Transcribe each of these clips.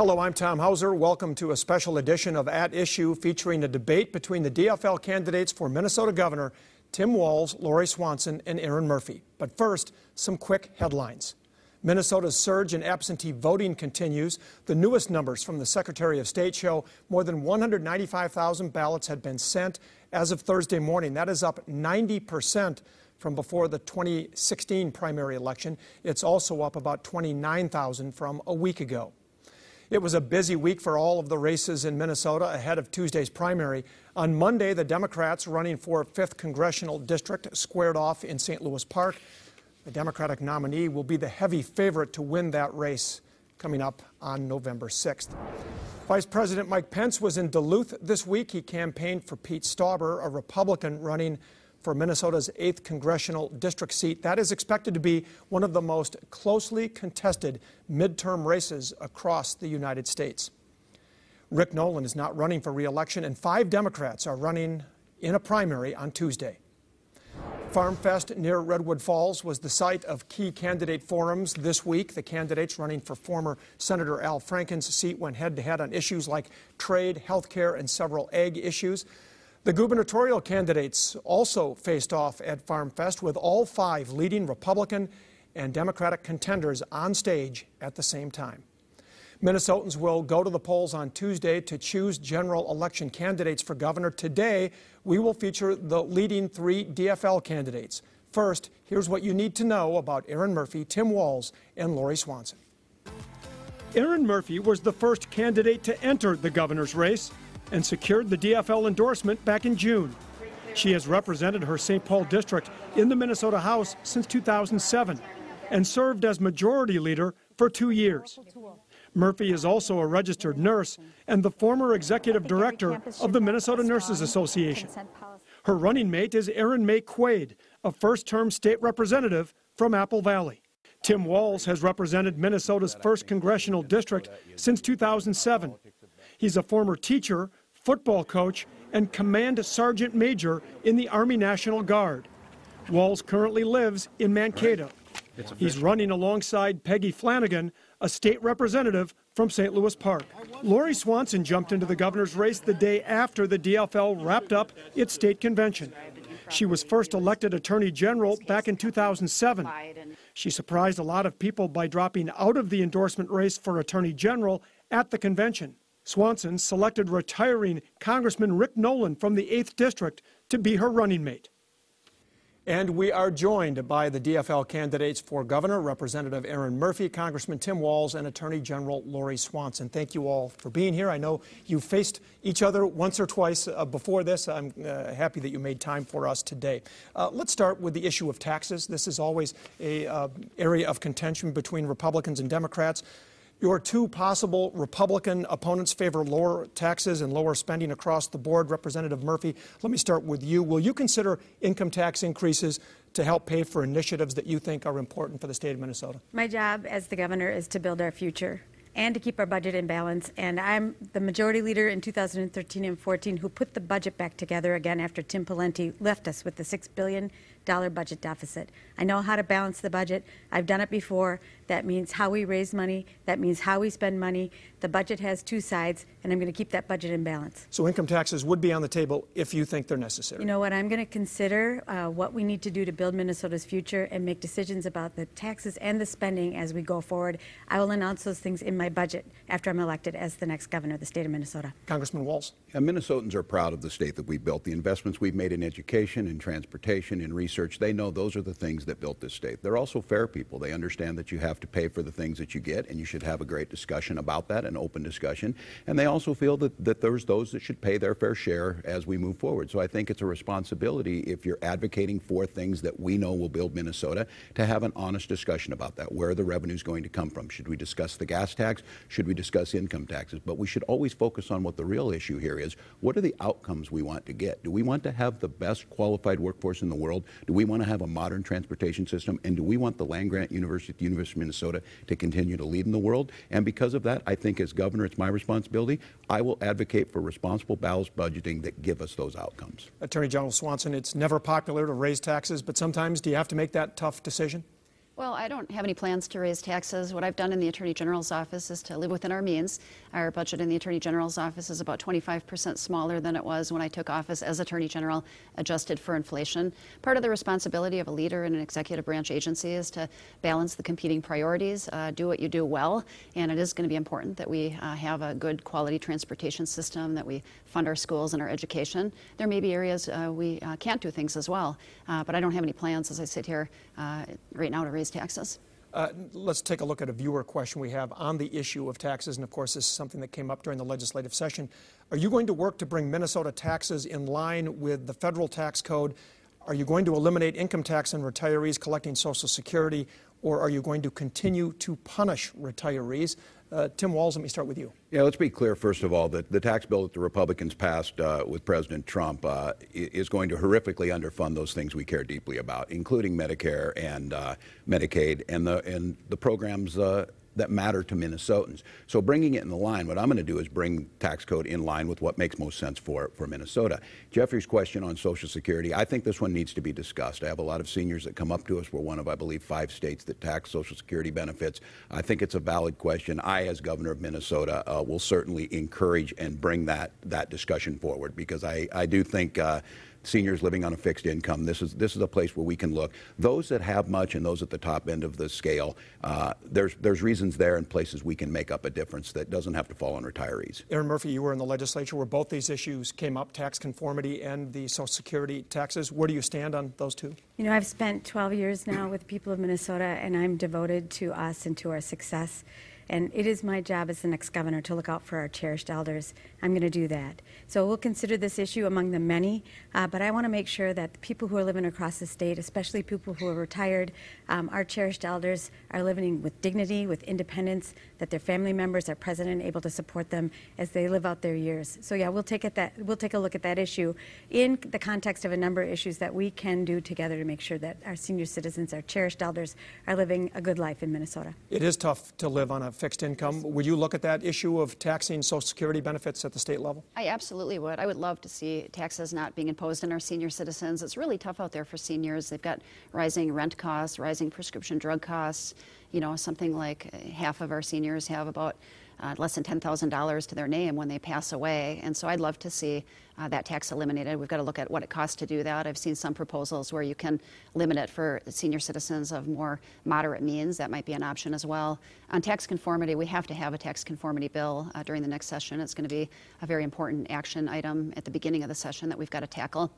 Hello, I'm Tom Hauser. Welcome to a special edition of At Issue featuring a debate between the DFL candidates for Minnesota Governor Tim Walz, Lori Swanson, and Erin Murphy. But first, some quick headlines. Minnesota's surge in absentee voting continues. The newest numbers from the Secretary of State show more than 195,000 ballots had been sent as of Thursday morning. That is up 90 percent from before the 2016 primary election. It's also up about 29,000 from a week ago. It was a busy week for all of the races in Minnesota ahead of Tuesday's primary. On Monday, the Democrats running for 5th Congressional District squared off in St. Louis Park. The Democratic nominee will be the heavy favorite to win that race coming up on November 6th. Vice President Mike Pence was in Duluth this week. He campaigned for Pete Stauber, a Republican running for Minnesota's 8th congressional district seat. That is expected to be one of the most closely contested midterm races across the United States. Rick Nolan is not running for reelection, and five Democrats are running in a primary on Tuesday. FarmFest near Redwood Falls was the site of key candidate forums this week. The candidates running for former Senator Al Franken's seat went head to head on issues like trade, health care, and several ag issues. The gubernatorial candidates also faced off at FarmFest with all five leading Republican and Democratic contenders on stage at the same time. Minnesotans will go to the polls on Tuesday to choose general election candidates for governor. Today, we will feature the leading three DFL candidates. First, here's what you need to know about Erin Murphy, Tim Walz, and Lori Swanson. Erin Murphy was the first candidate to enter the governor's race and secured the DFL endorsement back in June. She has represented her St. Paul district in the Minnesota House since 2007 and served as majority leader for two years. Murphy is also a registered nurse and the former executive director of the Minnesota Nurses Association. Her running mate is Erin Maye Quade, a first term state representative from Apple Valley. Tim Walz has represented Minnesota's 1st congressional district since 2007. He's a former teacher football coach, and command sergeant major in the Army National Guard. Walz currently lives in Mankato. He's running alongside Peggy Flanagan, a state representative from St. Louis Park. Lori Swanson jumped into the governor's race the day after the DFL wrapped up its state convention. She was first elected Attorney General back in 2007. She surprised a lot of people by dropping out of the endorsement race for Attorney General at the convention. Swanson selected retiring Congressman Rick Nolan from the 8th District to be her running mate. And we are joined by the DFL candidates for governor, Representative Erin Murphy, Congressman Tim Walz, and Attorney General Lori Swanson. Thank you all for being here. I know you faced each other once or twice uh, before this. I'm uh, happy that you made time for us today. Uh, let's start with the issue of taxes. This is always a uh, area of contention between Republicans and Democrats. Your two possible Republican opponents favor lower taxes and lower spending across the board. Representative Murphy, let me start with you. Will you consider income tax increases to help pay for initiatives that you think are important for the state of Minnesota? My job as the governor is to build our future and to keep our budget in balance. And I'm the majority leader in 2013 and 14 who put the budget back together again after Tim Pawlenty left us with the $6 billion budget deficit. I know how to balance the budget. I've done it before. That means how we raise money. That means how we spend money. The budget has two sides, and I'm going to keep that budget in balance. So income taxes would be on the table if you think they're necessary. You know what? I'm going to consider uh, what we need to do to build Minnesota's future and make decisions about the taxes and the spending as we go forward. I will announce those things in my budget after I'm elected as the next governor of the state of Minnesota. Congressman Walz. Yeah, Minnesotans are proud of the state that we built. The investments we've made in education, in transportation, in research, they know those are the things that built this state. They're also fair people. They understand that you have to pay for the things that you get, and you should have a great discussion about that, an open discussion. And they also feel that, that there's those that should pay their fair share as we move forward. So I think it's a responsibility if you're advocating for things that we know will build Minnesota to have an honest discussion about that. Where are the revenues going to come from? Should we discuss the gas tax? Should we discuss income taxes? But we should always focus on what the real issue here is. What are the outcomes we want to get? Do we want to have the best qualified workforce in the world? Do we want to have a modern transportation system? And do we want the land grant university the University of Minnesota to continue to lead in the world? And because of that, I think as governor, it's my responsibility. I will advocate for responsible, balanced budgeting that give us those outcomes. Attorney General Swanson, it's never popular to raise taxes, but sometimes do you have to make that tough decision? Well, I don't have any plans to raise taxes. What I've done in the Attorney General's office is to live within our means. Our budget in the Attorney General's office is about 25% smaller than it was when I took office as Attorney General, adjusted for inflation. Part of the responsibility of a leader in an executive branch agency is to balance the competing priorities, uh, do what you do well, and it is going to be important that we uh, have a good quality transportation system, that we fund our schools and our education. There may be areas uh, we uh, can't do things as well, uh, but I don't have any plans as I sit here uh, right now to raise taxes. Uh, let's take a look at a viewer question we have on the issue of taxes. And of course, this is something that came up during the legislative session. Are you going to work to bring Minnesota taxes in line with the federal tax code? Are you going to eliminate income tax on retirees collecting Social Security? Or are you going to continue to punish retirees? Uh, Tim Walz, let me start with you. Yeah, let's be clear, first of all, that the tax bill that the Republicans passed uh, with President Trump uh, is going to horrifically underfund those things we care deeply about, including Medicare and uh, Medicaid and the, and the programs uh, that matter to Minnesotans. So bringing it in the line, what I'm going to do is bring tax code in line with what makes most sense for, for Minnesota. Jeffrey's question on Social Security, I think this one needs to be discussed. I have a lot of seniors that come up to us. We're one of, I believe, five states that tax Social Security benefits. I think it's a valid question. I, as governor of Minnesota, uh, will certainly encourage and bring that, that discussion forward because I, I do think uh, seniors living on a fixed income. This is this is a place where we can look. Those that have much and those at the top end of the scale, uh, there's there's reasons there and places we can make up a difference that doesn't have to fall on retirees. Erin Murphy, you were in the legislature where both these issues came up: tax conformity and the Social Security taxes. Where do you stand on those two? You know, I've spent 12 years now with the people of Minnesota, and I'm devoted to us and to our success. And it is my job as the next governor to look out for our cherished elders. I'm going to do that. So we'll consider this issue among the many, uh, but I want to make sure that the people who are living across the state, especially people who are retired, um, our cherished elders are living with dignity, with independence, that their family members are present and able to support them as they live out their years. So yeah, we'll take, that, we'll take a look at that issue in the context of a number of issues that we can do together to make sure that our senior citizens, our cherished elders, are living a good life in Minnesota. It is tough to live on a fixed income. Would you look at that issue of taxing Social Security benefits at the state level? I absolutely would. I would love to see taxes not being imposed on our senior citizens. It's really tough out there for seniors. They've got rising rent costs, rising prescription drug costs. You know, something like half of our seniors have about uh, less than $10,000 to their name when they pass away. And so I'd love to see uh, that tax eliminated. We've got to look at what it costs to do that. I've seen some proposals where you can limit it for senior citizens of more moderate means. That might be an option as well. On tax conformity, we have to have a tax conformity bill uh, during the next session. It's going to be a very important action item at the beginning of the session that we've got to tackle.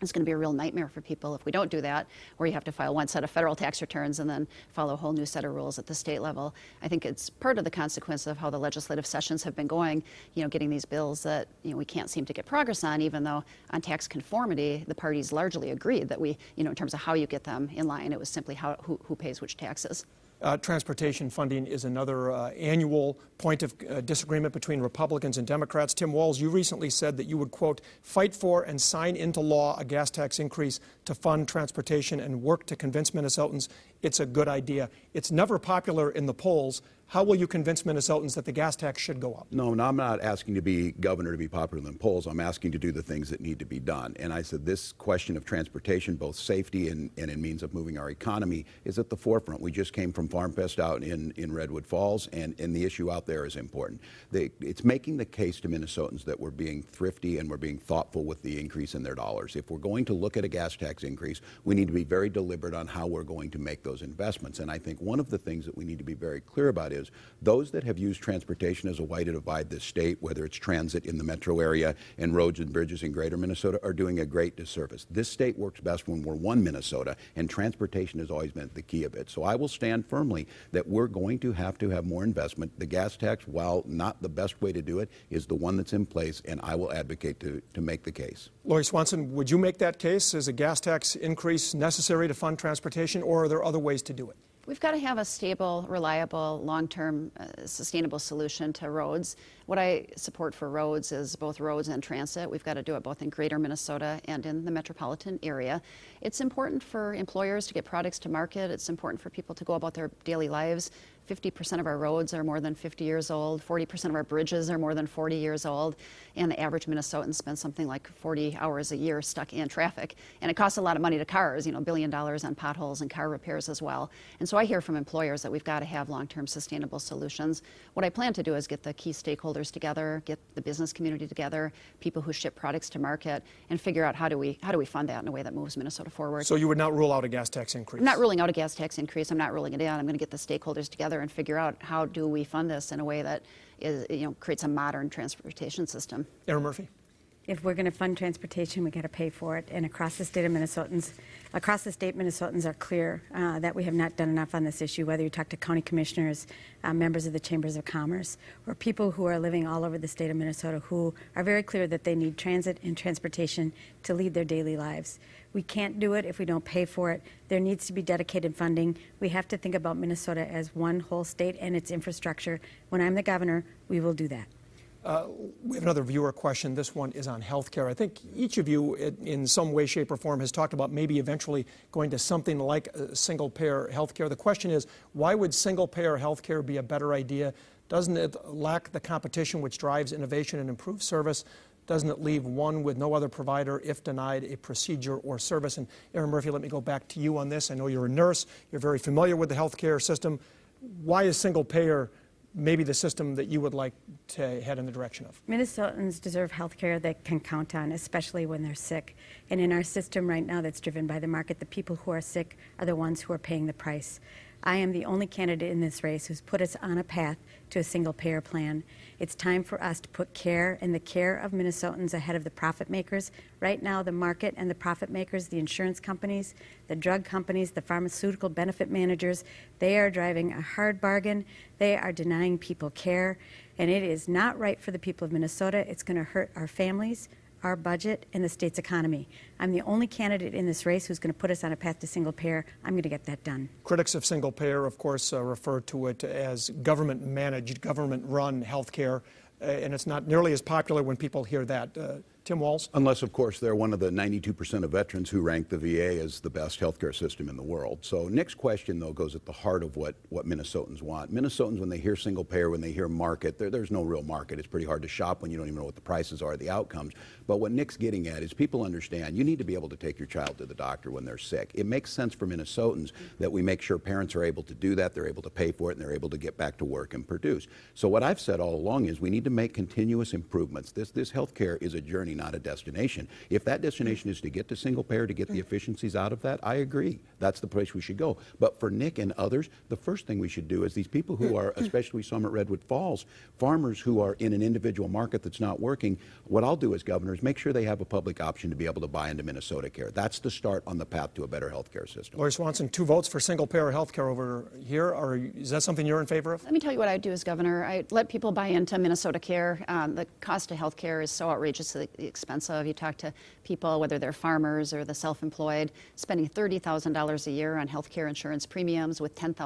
It's going to be a real nightmare for people if we don't do that, where you have to file one set of federal tax returns and then follow a whole new set of rules at the state level. I think it's part of the consequence of how the legislative sessions have been going, you know, getting these bills that, you know, we can't seem to get progress on, even though on tax conformity, the parties largely agreed that we, you know, in terms of how you get them in line, it was simply how, who, who pays which taxes. Uh, transportation funding is another uh, annual point of uh, disagreement between Republicans and Democrats. Tim Walz, you recently said that you would, quote, fight for and sign into law a gas tax increase to fund transportation and work to convince Minnesotans it's a good idea. It's never popular in the polls. How will you convince Minnesotans that the gas tax should go up? No, no, I'm not asking to be governor to be popular in the polls. I'm asking to do the things that need to be done. And I said this question of transportation, both safety and, and in means of moving our economy, is at the forefront. We just came from Farm Fest out in, in Redwood Falls, and, and the issue out there is important. They, it's making the case to Minnesotans that we're being thrifty and we're being thoughtful with the increase in their dollars. If we're going to look at a gas tax increase, we need to be very deliberate on how we're going to make those investments. And I think one of the things that we need to be very clear about is those that have used transportation as a way to divide this state, whether it's transit in the metro area and roads and bridges in greater Minnesota, are doing a great disservice. This state works best when we're one Minnesota, and transportation has always been the key of it. So I will stand firmly that we're going to have to have more investment. The gas tax, while not the best way to do it, is the one that's in place, and I will advocate to, to make the case. Lori Swanson, would you make that case? Is a gas tax increase necessary to fund transportation, or are there other ways to do it? We've got to have a stable, reliable, long term, uh, sustainable solution to roads. What I support for roads is both roads and transit. We've got to do it both in greater Minnesota and in the metropolitan area. It's important for employers to get products to market, it's important for people to go about their daily lives 50% of our roads are more than 50 years old, 40% of our bridges are more than 40 years old, and the average Minnesotan spends something like 40 hours a year stuck in traffic. And it costs a lot of money to cars, you know, billion dollars on potholes and car repairs as well. And so I hear from employers that we've got to have long term sustainable solutions. What I plan to do is get the key stakeholders together, get the business community together, people who ship products to market, and figure out how do we, how do we fund that in a way that moves Minnesota forward. So you would not rule out a gas tax increase? I'm not ruling out a gas tax increase. I'm not ruling it out. I'm going to get the stakeholders together and figure out how do we fund this in a way that is, you know, creates a modern transportation system. Erin Murphy if we're going to fund transportation, we got to pay for it. And across the state of Minnesotans, across the state, Minnesotans are clear uh, that we have not done enough on this issue. Whether you talk to county commissioners, uh, members of the chambers of commerce, or people who are living all over the state of Minnesota, who are very clear that they need transit and transportation to lead their daily lives. We can't do it if we don't pay for it. There needs to be dedicated funding. We have to think about Minnesota as one whole state and its infrastructure. When I'm the governor, we will do that. Uh, we have another viewer question. This one is on healthcare. I think each of you, in some way, shape, or form, has talked about maybe eventually going to something like single payer healthcare. The question is why would single payer healthcare be a better idea? Doesn't it lack the competition which drives innovation and improves service? Doesn't it leave one with no other provider if denied a procedure or service? And Erin Murphy, let me go back to you on this. I know you're a nurse, you're very familiar with the healthcare system. Why is single payer? Maybe the system that you would like to head in the direction of? Minnesotans deserve health care they can count on, especially when they're sick. And in our system right now that's driven by the market, the people who are sick are the ones who are paying the price. I am the only candidate in this race who's put us on a path to a single payer plan. It's time for us to put care and the care of Minnesotans ahead of the profit makers. Right now, the market and the profit makers, the insurance companies, the drug companies, the pharmaceutical benefit managers, they are driving a hard bargain. They are denying people care. And it is not right for the people of Minnesota. It's going to hurt our families, our budget, and the state's economy. I'm the only candidate in this race who's going to put us on a path to single payer. I'm going to get that done. Critics of single payer, of course, uh, refer to it as government managed, government run health care, uh, and it's not nearly as popular when people hear that. Uh, Tim Walz? Unless, of course, they're one of the 92% of veterans who rank the VA as the best healthcare system in the world. So, Nick's question, though, goes at the heart of what, what Minnesotans want. Minnesotans, when they hear single payer, when they hear market, there, there's no real market. It's pretty hard to shop when you don't even know what the prices are, the outcomes. But what Nick's getting at is people understand you need to be able to take your child to the doctor when they're sick. It makes sense for Minnesotans that we make sure parents are able to do that, they're able to pay for it, and they're able to get back to work and produce. So, what I've said all along is we need to make continuous improvements. This, this healthcare is a journey, not a destination destination. If that destination is to get to single payer, to get the efficiencies out of that, I agree. That's the place we should go. But for Nick and others, the first thing we should do is these people who are, especially some at Redwood Falls, farmers who are in an individual market that's not working, what I'll do as governor is make sure they have a public option to be able to buy into Minnesota Care. That's the start on the path to a better health care system. Lori Swanson, two votes for single payer health care over here. Are, is that something you're in favor of? Let me tell you what I would do as governor. I let people buy into Minnesota Care. Um, the cost of health care is so outrageously expensive. You talk to people, whether they're farmers or the self employed, spending $30,000 a year on health care insurance premiums with $10,000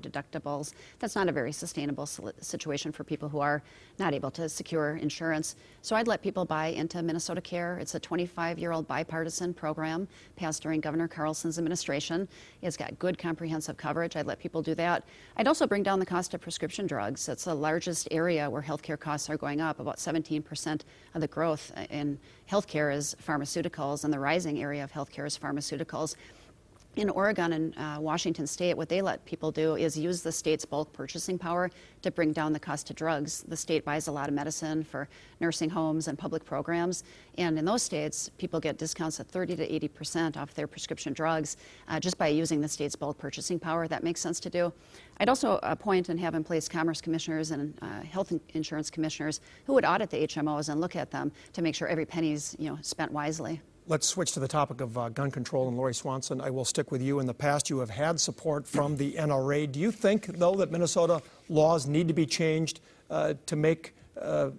deductibles. That's not a very sustainable situation for people who are not able to secure insurance. So I'd let people buy into Minnesota Care. It's a 25 year old bipartisan program passed during Governor Carlson's administration. It's got good comprehensive coverage. I'd let people do that. I'd also bring down the cost of prescription drugs. It's the largest area where healthcare costs are going up. About 17% of the growth uh, in healthcare is pharmaceuticals, and the rising area of healthcare is pharmaceuticals in Oregon and uh, Washington State, what they let people do is use the state's bulk purchasing power to bring down the cost of drugs. The state buys a lot of medicine for nursing homes and public programs, and in those states, people get discounts of 30 to 80 percent off their prescription drugs uh, just by using the state's bulk purchasing power. That makes sense to do. I'd also appoint and have in place commerce commissioners and uh, health insurance commissioners who would audit the HMOs and look at them to make sure every penny is you know, spent wisely. Let's switch to the topic of uh, gun control. And Lori Swanson, I will stick with you. In the past, you have had support from the NRA. Do you think, though, that Minnesota laws need to be changed uh, to make uh,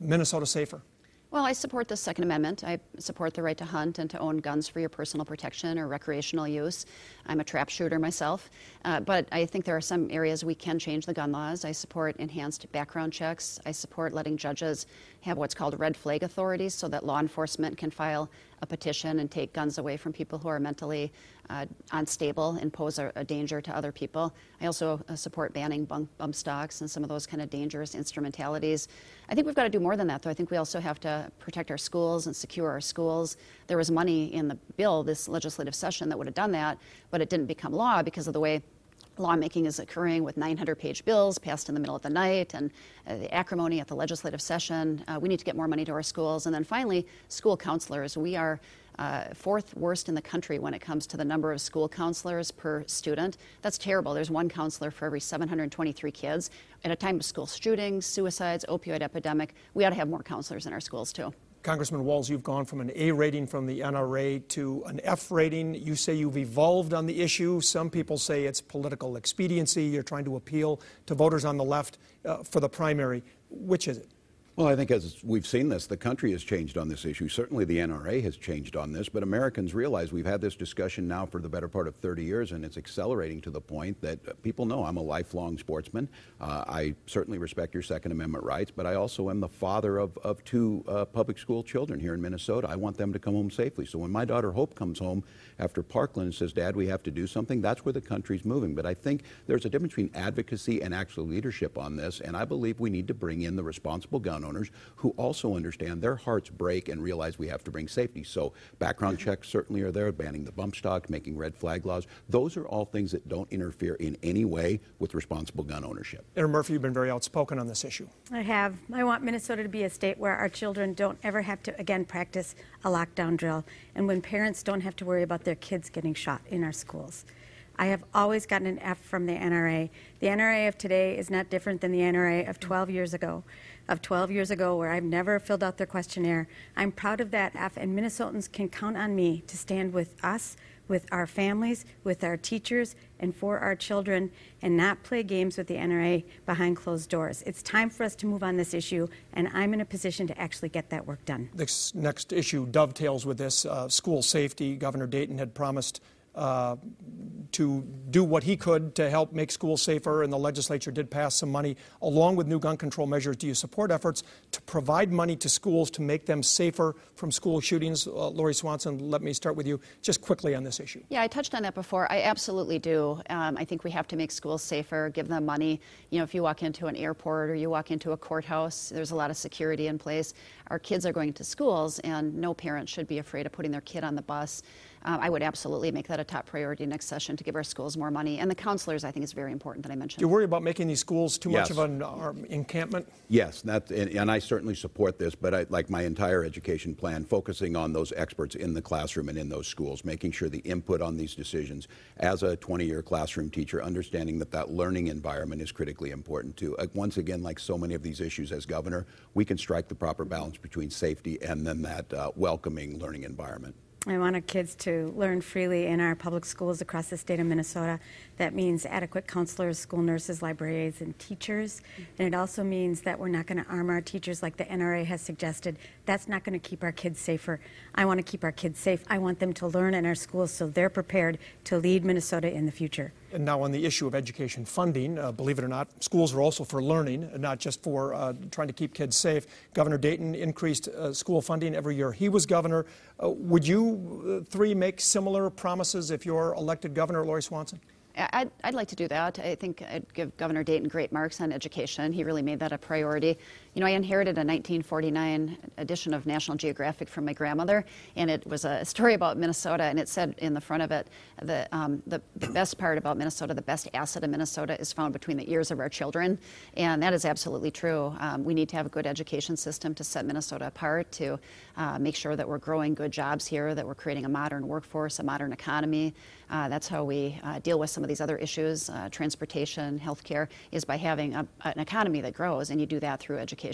Minnesota safer? Well, I support the Second Amendment. I support the right to hunt and to own guns for your personal protection or recreational use. I'm a trap shooter myself. Uh, but I think there are some areas we can change the gun laws. I support enhanced background checks. I support letting judges have what's called red flag authorities so that law enforcement can file a petition and take guns away from people who are mentally uh, unstable and pose a, a, danger to other people. I also uh, support banning bump, bump stocks and some of those kind of dangerous instrumentalities. I think we've got to do more than that, though. I think we also have to protect our schools and secure our schools. There was money in the bill this legislative session that would have done that, but it didn't become law because of the way lawmaking is occurring with 900 page bills passed in the middle of the night and uh, the acrimony at the legislative session. Uh, we need to get more money to our schools. And then finally, school counselors. We are uh, fourth worst in the country when it comes to the number of school counselors per student. That's terrible. There's one counselor for every 723 kids. At a time of school shootings, suicides, opioid epidemic, we ought to have more counselors in our schools too. Congressman Walz, you've gone from an A rating from the NRA to an F rating. You say you've evolved on the issue. Some people say it's political expediency. You're trying to appeal to voters on the left uh, for the primary. Which is it? Well, I think as we've seen this, the country has changed on this issue. Certainly the NRA has changed on this, but Americans realize we've had this discussion now for the better part of 30 years, and it's accelerating to the point that people know I'm a lifelong sportsman. Uh, I certainly respect your Second Amendment rights, but I also am the father of, of two uh, public school children here in Minnesota. I want them to come home safely. So when my daughter Hope comes home after Parkland and says, Dad, we have to do something, that's where the country's moving. But I think there's a difference between advocacy and actual leadership on this, and I believe we need to bring in the responsible gun owners who also understand their hearts break and realize we have to bring safety. So background mm-hmm. checks certainly are there, banning the bump stock, making red flag laws. Those are all things that don't interfere in any way with responsible gun ownership. Erin Murphy, you've been very outspoken on this issue. I have. I want Minnesota to be a state where our children don't ever have to, again, practice a lockdown drill, and when parents don't have to worry about their kids getting shot in our schools. I have always gotten an F from the NRA. The NRA of today is not different than the NRA of 12 years ago of 12 years ago where I've never filled out their questionnaire. I'm proud of that and Minnesotans can count on me to stand with us, with our families, with our teachers, and for our children, and not play games with the NRA behind closed doors. It's time for us to move on this issue, and I'm in a position to actually get that work done. This next issue dovetails with this uh, school safety. Governor Dayton had promised uh, to do what he could to help make schools safer, and the legislature did pass some money along with new gun control measures. Do you support efforts to provide money to schools to make them safer from school shootings? Uh, Lori Swanson, let me start with you just quickly on this issue. Yeah, I touched on that before. I absolutely do. Um, I think we have to make schools safer, give them money. You know, if you walk into an airport or you walk into a courthouse, there's a lot of security in place. Our kids are going to schools, and no parent should be afraid of putting their kid on the bus uh, I would absolutely make that a top priority next session to give our schools more money. And the counselors, I think, is very important that I mentioned. Do you worry about making these schools too yes. much of an um, encampment? Yes, that, and, and, I certainly support this, but I, like my entire education plan, focusing on those experts in the classroom and in those schools, making sure the input on these decisions as a 20 year classroom teacher, understanding that that learning environment is critically important too. Uh, once again, like so many of these issues as governor, we can strike the proper balance between safety and then that uh, welcoming learning environment. I want our kids to learn freely in our public schools across the state of Minnesota. That means adequate counselors, school nurses, librarians, and teachers. And it also means that we're not going to arm our teachers like the NRA has suggested. That's not going to keep our kids safer. I want to keep our kids safe. I want them to learn in our schools so they're prepared to lead Minnesota in the future. And now, on the issue of education funding, uh, believe it or not, schools are also for learning, not just for uh, trying to keep kids safe. Governor Dayton increased uh, school funding every year he was governor. Uh, would you uh, three make similar promises if you're elected governor, Lori Swanson? I'd, I'd, like to do that. I think I'd give Governor Dayton great marks on education. He really made that a priority. You know, I inherited a 1949 edition of National Geographic from my grandmother, and it was a story about Minnesota, and it said in the front of it, the, um, the, the, best part about Minnesota, the best asset of Minnesota is found between the ears of our children, and that is absolutely true. Um, we need to have a good education system to set Minnesota apart, to uh, make sure that we're growing good jobs here, that we're creating a modern workforce, a modern economy. Uh, that's how we uh, deal with some of these other issues, uh, transportation, healthcare, is by having a, an economy that grows, and you do that through education.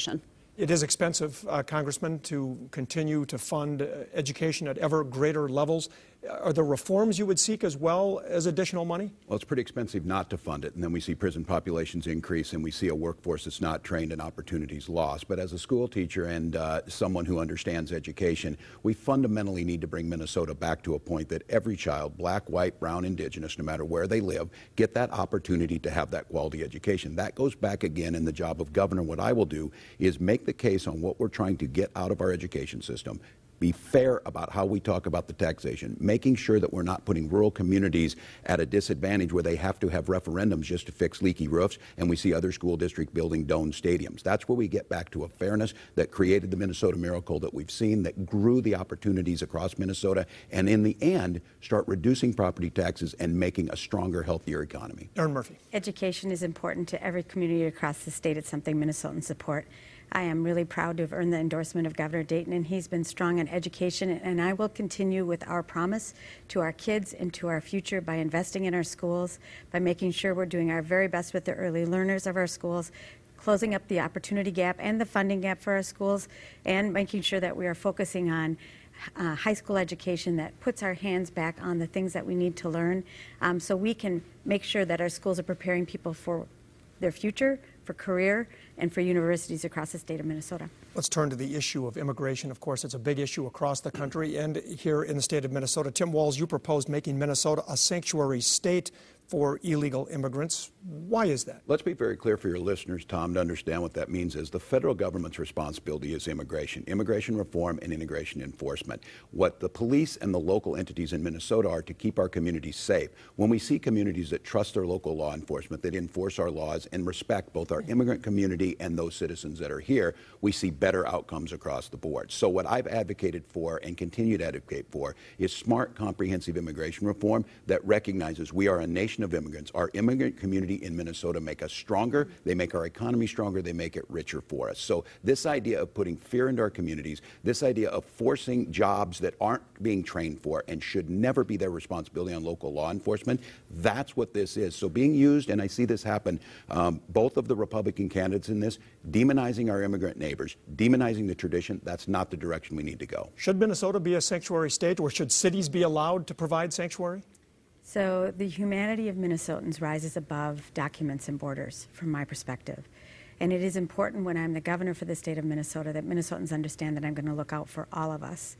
It is expensive, uh, Congressman, to continue to fund uh, education at ever greater levels. Are there reforms you would seek as well as additional money? Well, it's pretty expensive not to fund it, and then we see prison populations increase, and we see a workforce that's not trained and opportunities lost. But as a school teacher and uh, someone who understands education, we fundamentally need to bring Minnesota back to a point that every child, black, white, brown, indigenous, no matter where they live, get that opportunity to have that quality education. That goes back again in the job of governor. What I will do is make the case on what we're trying to get out of our education system, be fair about how we talk about the taxation, making sure that we're not putting rural communities at a disadvantage where they have to have referendums just to fix leaky roofs, and we see other school districts building dome stadiums. That's where we get back to a fairness that created the Minnesota miracle that we've seen, that grew the opportunities across Minnesota, and in the end, start reducing property taxes and making a stronger, healthier economy. Erin Murphy. Education is important to every community across the state. It's something Minnesotans support. I am really proud to have earned the endorsement of Governor Dayton, and he's been strong on education. And I will continue with our promise to our kids and to our future by investing in our schools, by making sure we're doing our very best with the early learners of our schools, closing up the opportunity gap and the funding gap for our schools, and making sure that we are focusing on uh, high school education that puts our hands back on the things that we need to learn um, so we can make sure that our schools are preparing people for their future, for career, and for universities across the state of Minnesota. Let's turn to the issue of immigration. Of course, it's a big issue across the country and here in the state of Minnesota. Tim Walz, you proposed making Minnesota a sanctuary state for illegal immigrants. Why is that? Let's be very clear for your listeners, Tom, to understand what that means is the federal government's responsibility is immigration, immigration reform and immigration enforcement. What the police and the local entities in Minnesota are to keep our communities safe. When we see communities that trust their local law enforcement, that enforce our laws and respect both our immigrant community and those citizens that are here, we see better outcomes across the board. So what I've advocated for and continue to advocate for is smart, comprehensive immigration reform that recognizes we are a nation of immigrants. Our immigrant community in Minnesota make us stronger. They make our economy stronger. They make it richer for us. So this idea of putting fear into our communities, this idea of forcing jobs that aren't being trained for and should never be their responsibility on local law enforcement, that's what this is. So being used, and I see this happen, um, both of the Republican candidates in this, demonizing our immigrant neighbors, demonizing the tradition, that's not the direction we need to go. Should Minnesota be a sanctuary state or should cities be allowed to provide sanctuary? So the humanity of Minnesotans rises above documents and borders, from my perspective. And it is important when I'm the governor for the state of Minnesota that Minnesotans understand that I'm going to look out for all of us.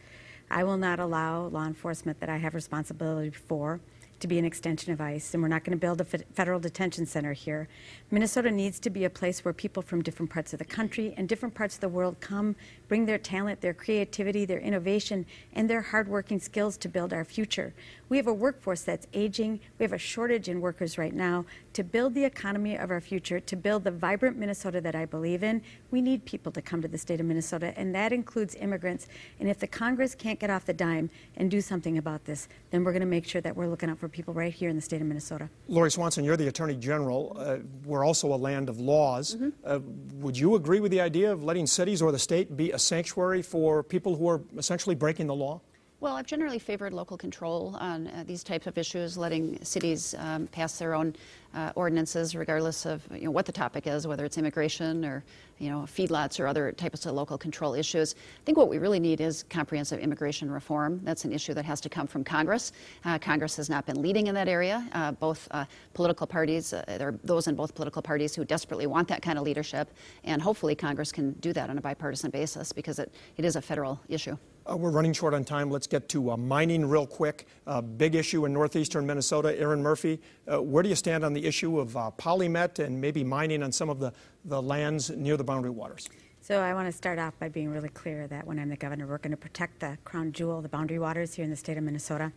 I will not allow law enforcement that I have responsibility for to be an extension of ICE, and we're not going to build a federal detention center here. Minnesota needs to be a place where people from different parts of the country and different parts of the world come, bring their talent, their creativity, their innovation, and their hardworking skills to build our future. We have a workforce that's aging. We have a shortage in workers right now. To build the economy of our future, to build the vibrant Minnesota that I believe in, we need people to come to the state of Minnesota, and that includes immigrants. And if the Congress can't get off the dime and do something about this, then we're going to make sure that we're looking out for people right here in the state of Minnesota. Lori Swanson, you're the Attorney General. Uh, we're also a land of laws. Mm-hmm. Uh, would you agree with the idea of letting cities or the state be a sanctuary for people who are essentially breaking the law? Well, I've generally favored local control on uh, these types of issues, letting cities um, pass their own uh, ordinances, regardless of you know, what the topic is, whether it's immigration or you know feedlots or other types of local control issues. I think what we really need is comprehensive immigration reform. That's an issue that has to come from Congress. Uh, Congress has not been leading in that area. Uh, both uh, political parties, uh, there are those in both political parties who desperately want that kind of leadership, and hopefully Congress can do that on a bipartisan basis because it, it is a federal issue. Uh, we're running short on time. Let's get to uh, mining real quick. Uh, big issue in northeastern Minnesota. Erin Murphy, uh, where do you stand on the issue of uh, PolyMet and maybe mining on some of the, the lands near the boundary waters? So I want to start off by being really clear that when I'm the governor, we're going to protect the crown jewel, the boundary waters here in the state of Minnesota.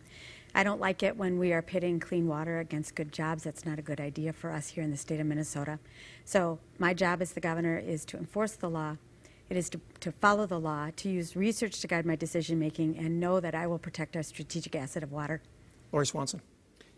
I don't like it when we are pitting clean water against good jobs. That's not a good idea for us here in the state of Minnesota. So my job as the governor is to enforce the law, it is to, to follow the law, to use research to guide my decision making, and know that I will protect our strategic asset of water. Lori Swanson.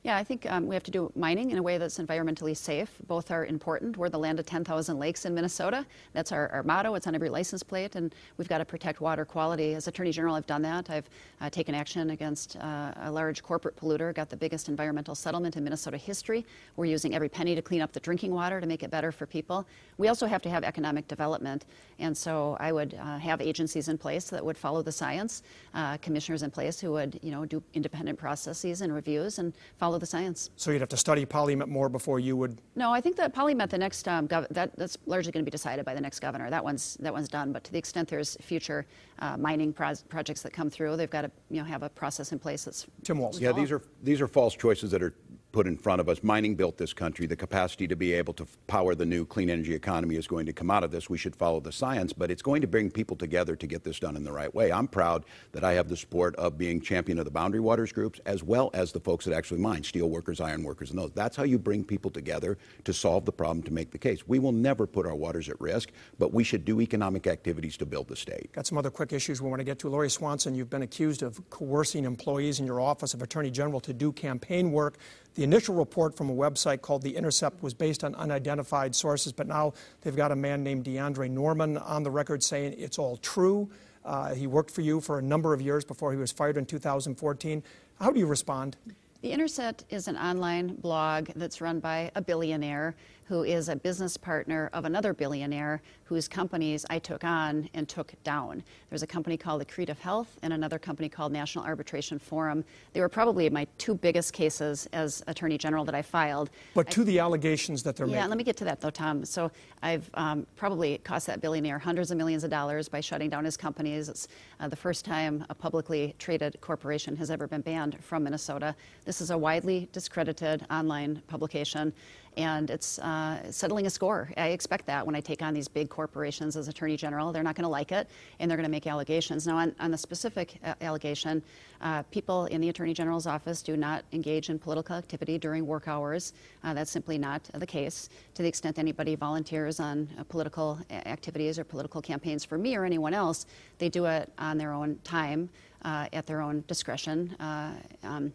Yeah, I think um, we have to do mining in a way that's environmentally safe. Both are important. We're the land of 10,000 lakes in Minnesota. That's our, our, motto. It's on every license plate, and we've got to protect water quality. As Attorney General, I've done that. I've uh, taken action against uh, a large corporate polluter, got the biggest environmental settlement in Minnesota history. We're using every penny to clean up the drinking water to make it better for people. We also have to have economic development, and so I would uh, have agencies in place that would follow the science, uh, commissioners in place who would, you know, do independent processes and reviews and follow follow the science. So you'd have to study PolyMet more before you would. No, I think that PolyMet, the next um, gov- that, that's largely going to be decided by the next governor. That one's that one's done. But to the extent there's future uh, mining pro- projects that come through, they've got to you know have a process in place that's. Tim Walz. Yeah, these are these are false choices that are put in front of us. Mining built this country. The capacity to be able to power the new clean energy economy is going to come out of this. We should follow the science, but it's going to bring people together to get this done in the right way. I'm proud that I have the support of being champion of the Boundary Waters groups as well as the folks that actually mine, steel workers, iron workers, and those. That's how you bring people together to solve the problem, to make the case. We will never put our waters at risk, but we should do economic activities to build the state. Got some other quick issues we want to get to. Lori Swanson, you've been accused of coercing employees in your office of Attorney General to do campaign work. The initial report from a website called The Intercept was based on unidentified sources, but now they've got a man named DeAndre Norman on the record saying it's all true. Uh, he worked for you for a number of years before he was fired in 2014. How do you respond? The Intercept is an online blog that's run by a billionaire who is a business partner of another billionaire whose companies I took on and took down. There's a company called Accretive Health and another company called National Arbitration Forum. They were probably my two biggest cases as Attorney General that I filed. But to I, the allegations that they're yeah, making. Yeah, let me get to that though, Tom. So I've um, probably cost that billionaire hundreds of millions of dollars by shutting down his companies. It's uh, the first time a publicly traded corporation has ever been banned from Minnesota. This is a widely discredited online publication and it's uh, settling a score. I expect that when I take on these big corporations as Attorney General. They're not going to like it, and they're going to make allegations. Now, on, on the specific uh, allegation, uh, people in the Attorney General's office do not engage in political activity during work hours. Uh, that's simply not the case. To the extent anybody volunteers on uh, political activities or political campaigns for me or anyone else, they do it on their own time, uh, at their own discretion. Um,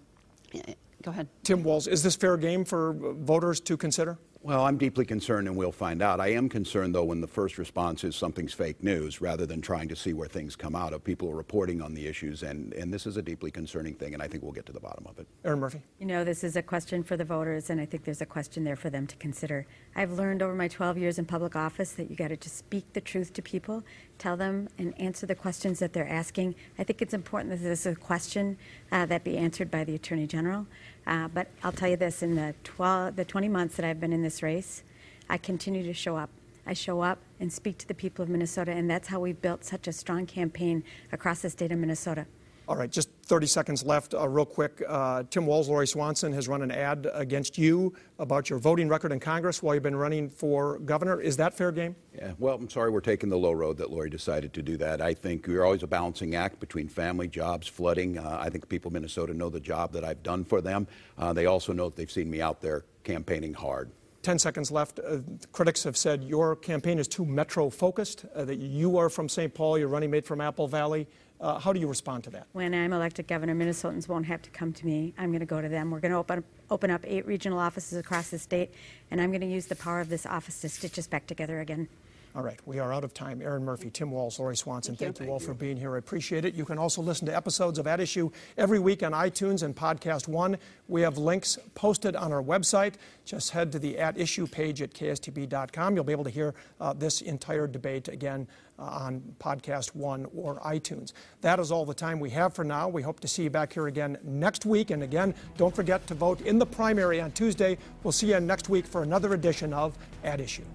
Go ahead. Tim Walz, is this fair game for voters to consider? Well, I'm deeply concerned, and we'll find out. I am concerned, though, when the first response is something's fake news, rather than trying to see where things come out of people reporting on the issues. And, and this is a deeply concerning thing, and I think we'll get to the bottom of it. Erin Murphy. You know, this is a question for the voters, and I think there's a question there for them to consider. I've learned over my 12 years in public office that you got to just speak the truth to people, tell them, and answer the questions that they're asking. I think it's important that this is a question uh, that be answered by the Attorney General. Uh, but I'll tell you this in the, 12, the 20 months that I've been in this race, I continue to show up. I show up and speak to the people of Minnesota, and that's how we've built such a strong campaign across the state of Minnesota. All right, just 30 seconds left. Uh, real quick, uh, Tim Walz, Lori Swanson has run an ad against you about your voting record in Congress while you've been running for governor. Is that fair game? Yeah, well, I'm sorry we're taking the low road that Lori decided to do that. I think you're always a balancing act between family, jobs, flooding. Uh, I think people in Minnesota know the job that I've done for them. Uh, they also know that they've seen me out there campaigning hard. 10 seconds left. Uh, critics have said your campaign is too metro focused, uh, that you are from St. Paul, you're running mate from Apple Valley. Uh, how do you respond to that? When I'm elected governor, Minnesotans won't have to come to me. I'm going to go to them. We're going to open, open up eight regional offices across the state, and I'm going to use the power of this office to stitch us back together again. All right, we are out of time. Erin Murphy, Tim Walz, Lori Swanson, thank, thank you all you. for being here. I appreciate it. You can also listen to episodes of At Issue every week on iTunes and Podcast One. We have links posted on our website. Just head to the At Issue page at kstp.com. You'll be able to hear uh, this entire debate again uh, on Podcast One or iTunes. That is all the time we have for now. We hope to see you back here again next week. And again, don't forget to vote in the primary on Tuesday. We'll see you next week for another edition of At Issue.